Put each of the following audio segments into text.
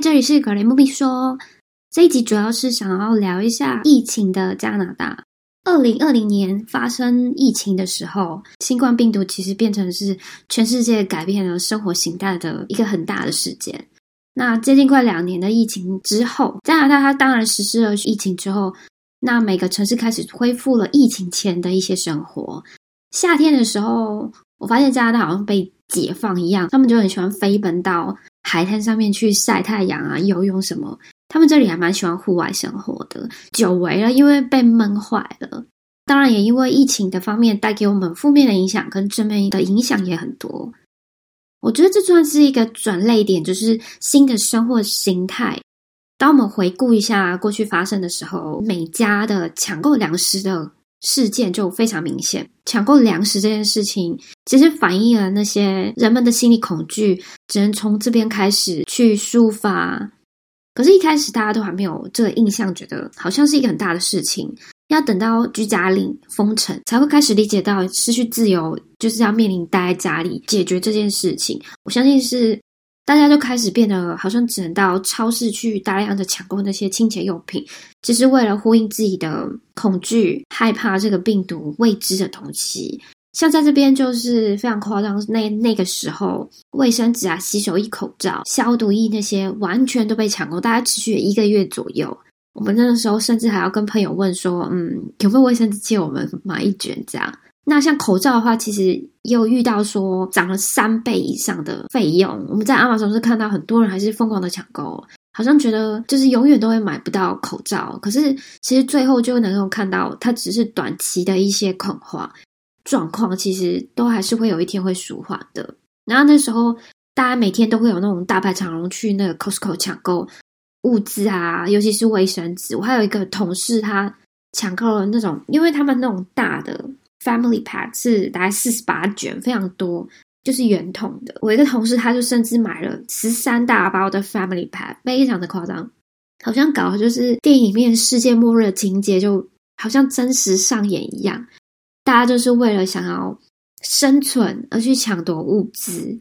这里是格雷木比说，这一集主要是想要聊一下疫情的加拿大。二零二零年发生疫情的时候，新冠病毒其实变成是全世界改变了生活形态的一个很大的事件。那接近快两年的疫情之后，加拿大它当然实施了疫情之后，那每个城市开始恢复了疫情前的一些生活。夏天的时候，我发现加拿大好像被解放一样，他们就很喜欢飞奔到海滩上面去晒太阳啊、游泳什么。他们这里还蛮喜欢户外生活的，久违了，因为被闷坏了。当然，也因为疫情的方面带给我们负面的影响，跟正面的影响也很多。我觉得这算是一个转类点，就是新的生活形态。当我们回顾一下过去发生的时候，每家的抢购粮食的事件就非常明显。抢购粮食这件事情，其实反映了那些人们的心理恐惧，只能从这边开始去抒发。可是，一开始大家都还没有这个印象，觉得好像是一个很大的事情。要等到居家令封城，才会开始理解到失去自由就是要面临待在家里解决这件事情。我相信是大家就开始变得好像只能到超市去大量的抢购那些清洁用品，只是为了呼应自己的恐惧、害怕这个病毒未知的东西。像在这边就是非常夸张，那那个时候卫生纸啊、洗手液、口罩、消毒液那些完全都被抢购，大概持续了一个月左右。我们那个时候甚至还要跟朋友问说：“嗯，有没有卫生纸借我们买一卷？”这样。那像口罩的话，其实又遇到说涨了三倍以上的费用。我们在阿玛总是看到很多人还是疯狂的抢购，好像觉得就是永远都会买不到口罩。可是其实最后就能够看到，它只是短期的一些恐慌。状况其实都还是会有一天会舒缓的。然后那时候大家每天都会有那种大排长龙去那个 Costco 抢购物资啊，尤其是卫生纸。我还有一个同事，他抢购了那种，因为他们那种大的 Family Pack 是大概四十八卷，非常多，就是圆筒的。我一个同事他就甚至买了十三大包的 Family Pack，非常的夸张，好像搞的就是电影里面世界末日的情节，就好像真实上演一样。大家就是为了想要生存而去抢夺物资。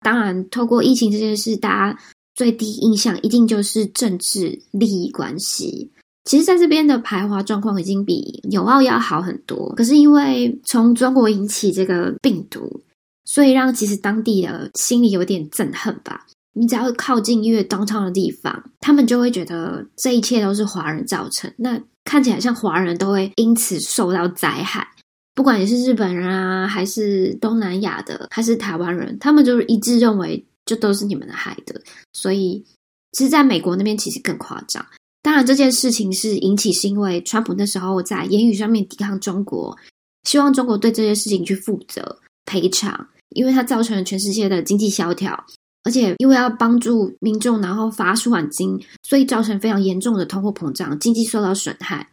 当然，透过疫情这件事，大家最低印象一定就是政治利益关系。其实，在这边的排华状况已经比纽澳要好很多。可是，因为从中国引起这个病毒，所以让其实当地的心里有点憎恨吧。你只要靠近越东昌的地方，他们就会觉得这一切都是华人造成。那看起来像华人都会因此受到灾害。不管你是日本人啊，还是东南亚的，还是台湾人，他们就是一致认为，就都是你们的害的。所以，其实在美国那边其实更夸张。当然，这件事情是引起是因为川普那时候在言语上面抵抗中国，希望中国对这件事情去负责赔偿，因为它造成了全世界的经济萧条，而且因为要帮助民众，然后发舒缓金，所以造成非常严重的通货膨胀，经济受到损害。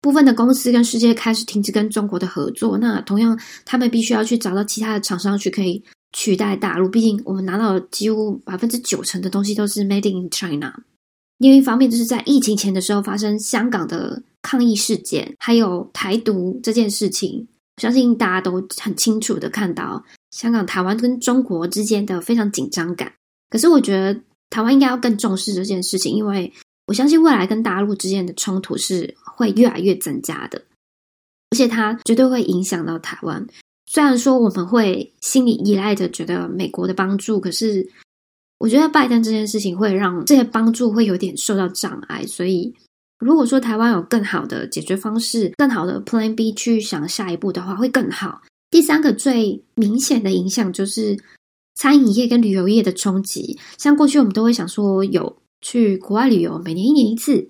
部分的公司跟世界开始停止跟中国的合作，那同样他们必须要去找到其他的厂商去可以取代大陆。毕竟我们拿到几乎百分之九成的东西都是 Made in China。另一方面，就是在疫情前的时候发生香港的抗议事件，还有台独这件事情，相信大家都很清楚的看到香港、台湾跟中国之间的非常紧张感。可是我觉得台湾应该要更重视这件事情，因为我相信未来跟大陆之间的冲突是。会越来越增加的，而且它绝对会影响到台湾。虽然说我们会心里依赖着觉得美国的帮助，可是我觉得拜登这件事情会让这些帮助会有点受到障碍。所以，如果说台湾有更好的解决方式、更好的 Plan B 去想下一步的话，会更好。第三个最明显的影响就是餐饮业跟旅游业的冲击。像过去我们都会想说有去国外旅游，每年一年一次。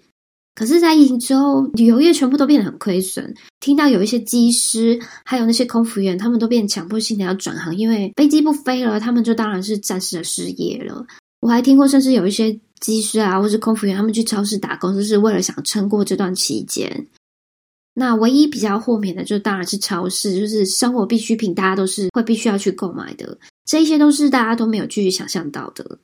可是，在疫情之后，旅游业全部都变得很亏损。听到有一些机师，还有那些空服员，他们都变强迫性的要转行，因为飞机不飞了，他们就当然是暂时的失业了。我还听过，甚至有一些机师啊，或是空服员，他们去超市打工，就是为了想撑过这段期间。那唯一比较豁免的，就当然是超市，就是生活必需品，大家都是会必须要去购买的。这些都是大家都没有去想象到的。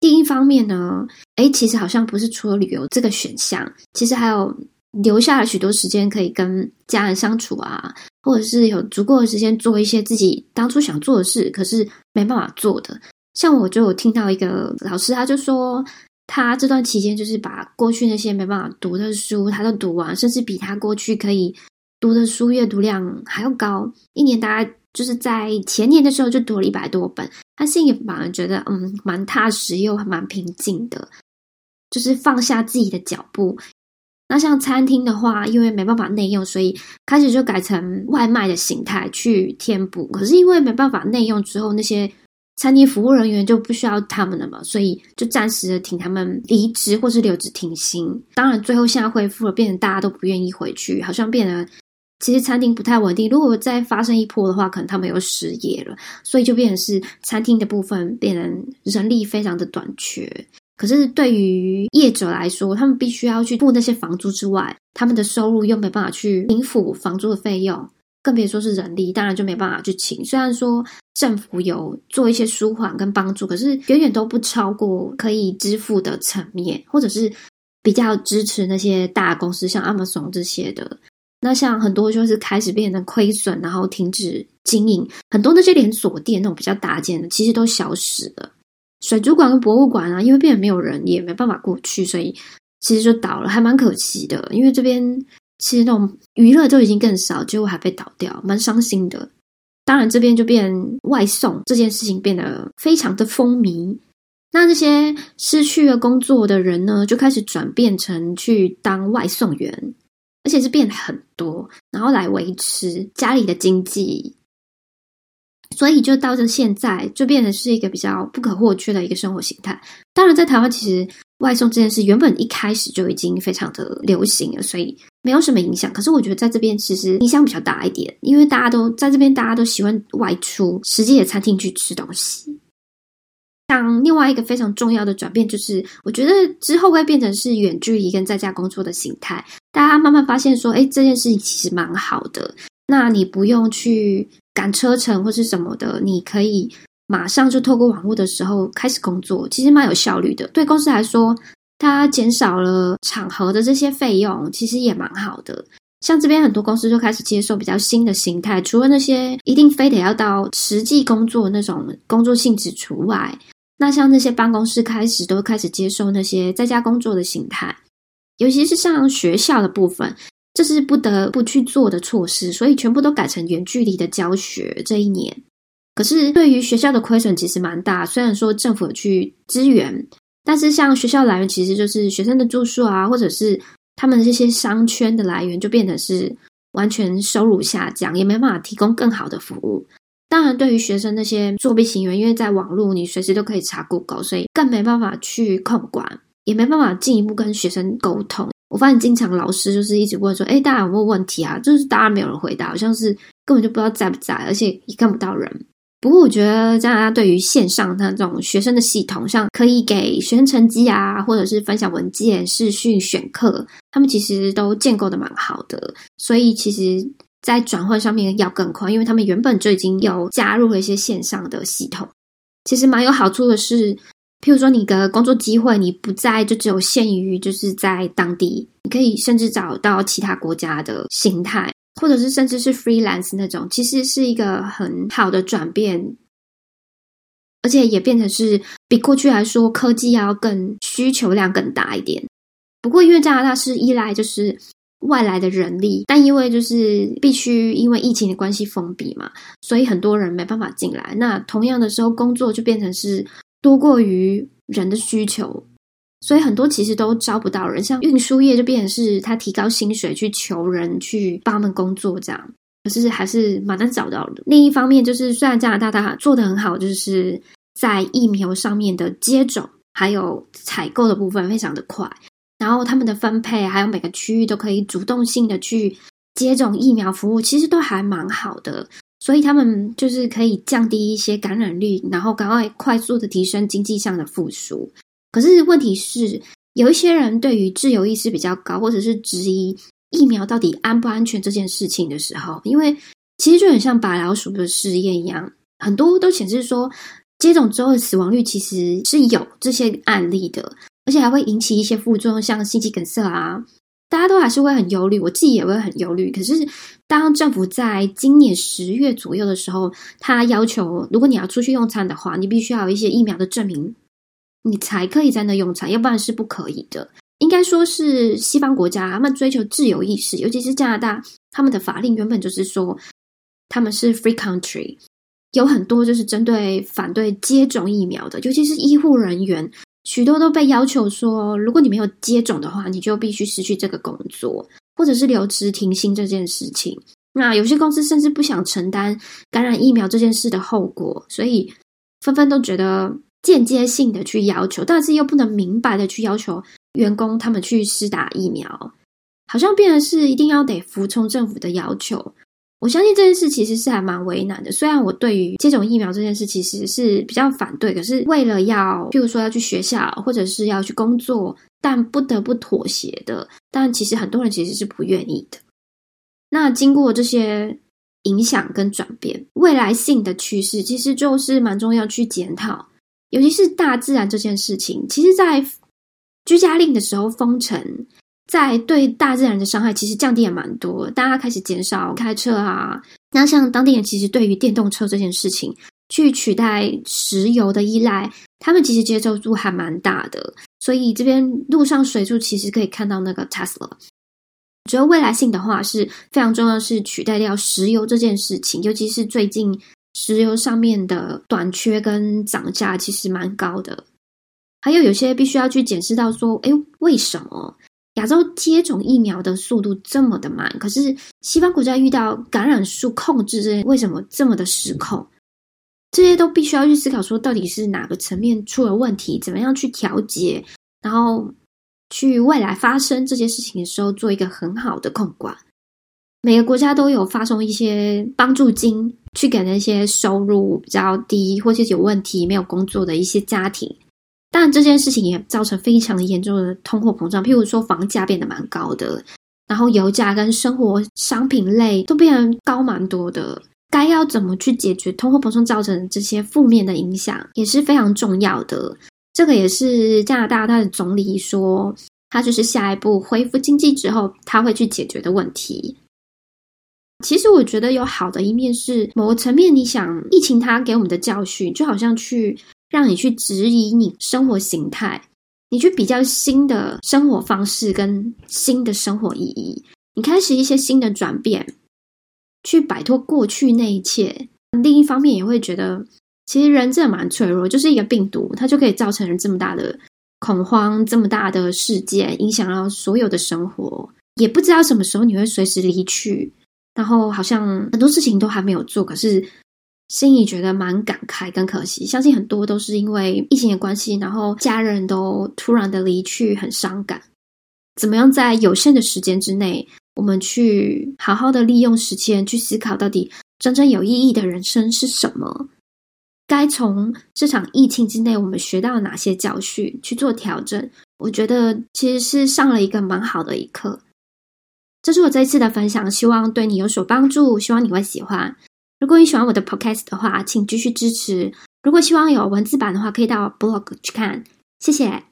第一方面呢，哎，其实好像不是除了旅游这个选项，其实还有留下了许多时间可以跟家人相处啊，或者是有足够的时间做一些自己当初想做的事，可是没办法做的，像我就有听到一个老师，他就说他这段期间就是把过去那些没办法读的书，他都读完，甚至比他过去可以读的书阅读量还要高。一年大概就是在前年的时候就读了一百多本，他心里反而觉得嗯蛮踏实又蛮平静的，就是放下自己的脚步。那像餐厅的话，因为没办法内用，所以开始就改成外卖的形态去填补。可是因为没办法内用之后，那些餐厅服务人员就不需要他们了嘛，所以就暂时的请他们离职或是留职停薪。当然，最后现在恢复了，变成大家都不愿意回去，好像变得其实餐厅不太稳定。如果再发生一波的话，可能他们又失业了，所以就变成是餐厅的部分变成人力非常的短缺。可是对于业者来说，他们必须要去付那些房租之外，他们的收入又没办法去应付房租的费用，更别说是人力，当然就没办法去请。虽然说政府有做一些舒缓跟帮助，可是远远都不超过可以支付的层面，或者是比较支持那些大公司，像 Amazon 这些的。那像很多就是开始变成亏损，然后停止经营，很多那些连锁店那种比较大件的，其实都消失了。水族馆跟博物馆啊，因为变得没有人，也没办法过去，所以其实就倒了，还蛮可惜的。因为这边其实那种娱乐就已经更少，结果还被倒掉，蛮伤心的。当然，这边就变外送这件事情变得非常的风靡。那那些失去了工作的人呢，就开始转变成去当外送员，而且是变很多，然后来维持家里的经济。所以就到这现在，就变成是一个比较不可或缺的一个生活形态。当然，在台湾其实外送这件事原本一开始就已经非常的流行了，所以没有什么影响。可是我觉得在这边其实影响比较大一点，因为大家都在这边，大家都喜欢外出实际的餐厅去吃东西。像另外一个非常重要的转变，就是我觉得之后会变成是远距离跟在家工作的形态。大家慢慢发现说，哎，这件事情其实蛮好的。那你不用去。赶车程或是什么的，你可以马上就透过网络的时候开始工作，其实蛮有效率的。对公司来说，它减少了场合的这些费用，其实也蛮好的。像这边很多公司就开始接受比较新的形态，除了那些一定非得要到实际工作那种工作性质除外，那像那些办公室开始都开始接受那些在家工作的形态，尤其是像学校的部分。这是不得不去做的措施，所以全部都改成远距离的教学。这一年，可是对于学校的亏损其实蛮大。虽然说政府去支援，但是像学校来源其实就是学生的住宿啊，或者是他们这些商圈的来源，就变得是完全收入下降，也没办法提供更好的服务。当然，对于学生那些作弊行为，因为在网络你随时都可以查 Google，所以更没办法去控管，也没办法进一步跟学生沟通。我发现经常老师就是一直问说：“哎，大家有没有问题啊？”就是大家没有人回答，好像是根本就不知道在不在，而且也看不到人。不过我觉得加拿大对于线上那种学生的系统，像可以给学生成绩啊，或者是分享文件、视讯选课，他们其实都建构的蛮好的。所以其实，在转换上面要更快，因为他们原本就已经有加入了一些线上的系统。其实蛮有好处的是。譬如说，你的工作机会，你不在就只有限于就是在当地，你可以甚至找到其他国家的形态，或者是甚至是 freelance 那种，其实是一个很好的转变，而且也变成是比过去来说科技要更需求量更大一点。不过，因为加拿大是依赖就是外来的人力，但因为就是必须因为疫情的关系封闭嘛，所以很多人没办法进来。那同样的时候，工作就变成是。多过于人的需求，所以很多其实都招不到人。像运输业就变成是他提高薪水去求人去帮他们工作这样，可是还是蛮难找到的。另一方面，就是虽然加拿大它做的很好，就是在疫苗上面的接种还有采购的部分非常的快，然后他们的分配还有每个区域都可以主动性的去接种疫苗服务，其实都还蛮好的。所以他们就是可以降低一些感染率，然后赶快快速的提升经济上的复苏。可是问题是，有一些人对于自由意识比较高，或者是质疑疫苗到底安不安全这件事情的时候，因为其实就很像白老鼠的试验一样，很多都显示说接种之后的死亡率其实是有这些案例的，而且还会引起一些副作用，像心肌梗塞啊，大家都还是会很忧虑，我自己也会很忧虑。可是，当政府在今年十月左右的时候，他要求，如果你要出去用餐的话，你必须要有一些疫苗的证明，你才可以在那用餐，要不然是不可以的。应该说是西方国家，他们追求自由意识，尤其是加拿大，他们的法令原本就是说他们是 free country，有很多就是针对反对接种疫苗的，尤其是医护人员。许多都被要求说，如果你没有接种的话，你就必须失去这个工作，或者是留职停薪这件事情。那有些公司甚至不想承担感染疫苗这件事的后果，所以纷纷都觉得间接性的去要求，但是又不能明白的去要求员工他们去施打疫苗，好像变得是一定要得服从政府的要求。我相信这件事其实是还蛮为难的。虽然我对于接种疫苗这件事其实是比较反对，可是为了要，譬如说要去学校或者是要去工作，但不得不妥协的。但其实很多人其实是不愿意的。那经过这些影响跟转变，未来性的趋势其实就是蛮重要去检讨，尤其是大自然这件事情。其实，在居家令的时候封城。在对大自然的伤害其实降低也蛮多，大家开始减少开车啊。那像当地人其实对于电动车这件事情，去取代石油的依赖，他们其实接受度还蛮大的。所以这边路上随处其实可以看到那个 Tesla。觉得未来性的话是非常重要，是取代掉石油这件事情，尤其是最近石油上面的短缺跟涨价其实蛮高的。还有有些必须要去检视到说，哎，为什么？亚洲接种疫苗的速度这么的慢，可是西方国家遇到感染数控制这，为什么这么的失控？这些都必须要去思考，说到底是哪个层面出了问题，怎么样去调节，然后去未来发生这些事情的时候做一个很好的控管。每个国家都有发送一些帮助金，去给那些收入比较低或者有问题、没有工作的一些家庭。但这件事情也造成非常严重的通货膨胀，譬如说房价变得蛮高的，然后油价跟生活商品类都变得高蛮多的。该要怎么去解决通货膨胀造成这些负面的影响，也是非常重要的。这个也是加拿大他的总理说，他就是下一步恢复经济之后他会去解决的问题。其实我觉得有好的一面是，某个层面你想，疫情它给我们的教训，就好像去。让你去质疑你生活形态，你去比较新的生活方式跟新的生活意义，你开始一些新的转变，去摆脱过去那一切。另一方面也会觉得，其实人真的蛮脆弱，就是一个病毒，它就可以造成人这么大的恐慌，这么大的事件，影响到所有的生活。也不知道什么时候你会随时离去，然后好像很多事情都还没有做，可是。心里觉得蛮感慨跟可惜，相信很多都是因为疫情的关系，然后家人都突然的离去，很伤感。怎么样在有限的时间之内，我们去好好的利用时间去思考，到底真正有意义的人生是什么？该从这场疫情之内，我们学到哪些教训去做调整？我觉得其实是上了一个蛮好的一课。这是我这一次的分享，希望对你有所帮助，希望你会喜欢。如果你喜欢我的 podcast 的话，请继续支持。如果希望有文字版的话，可以到 blog 去看。谢谢。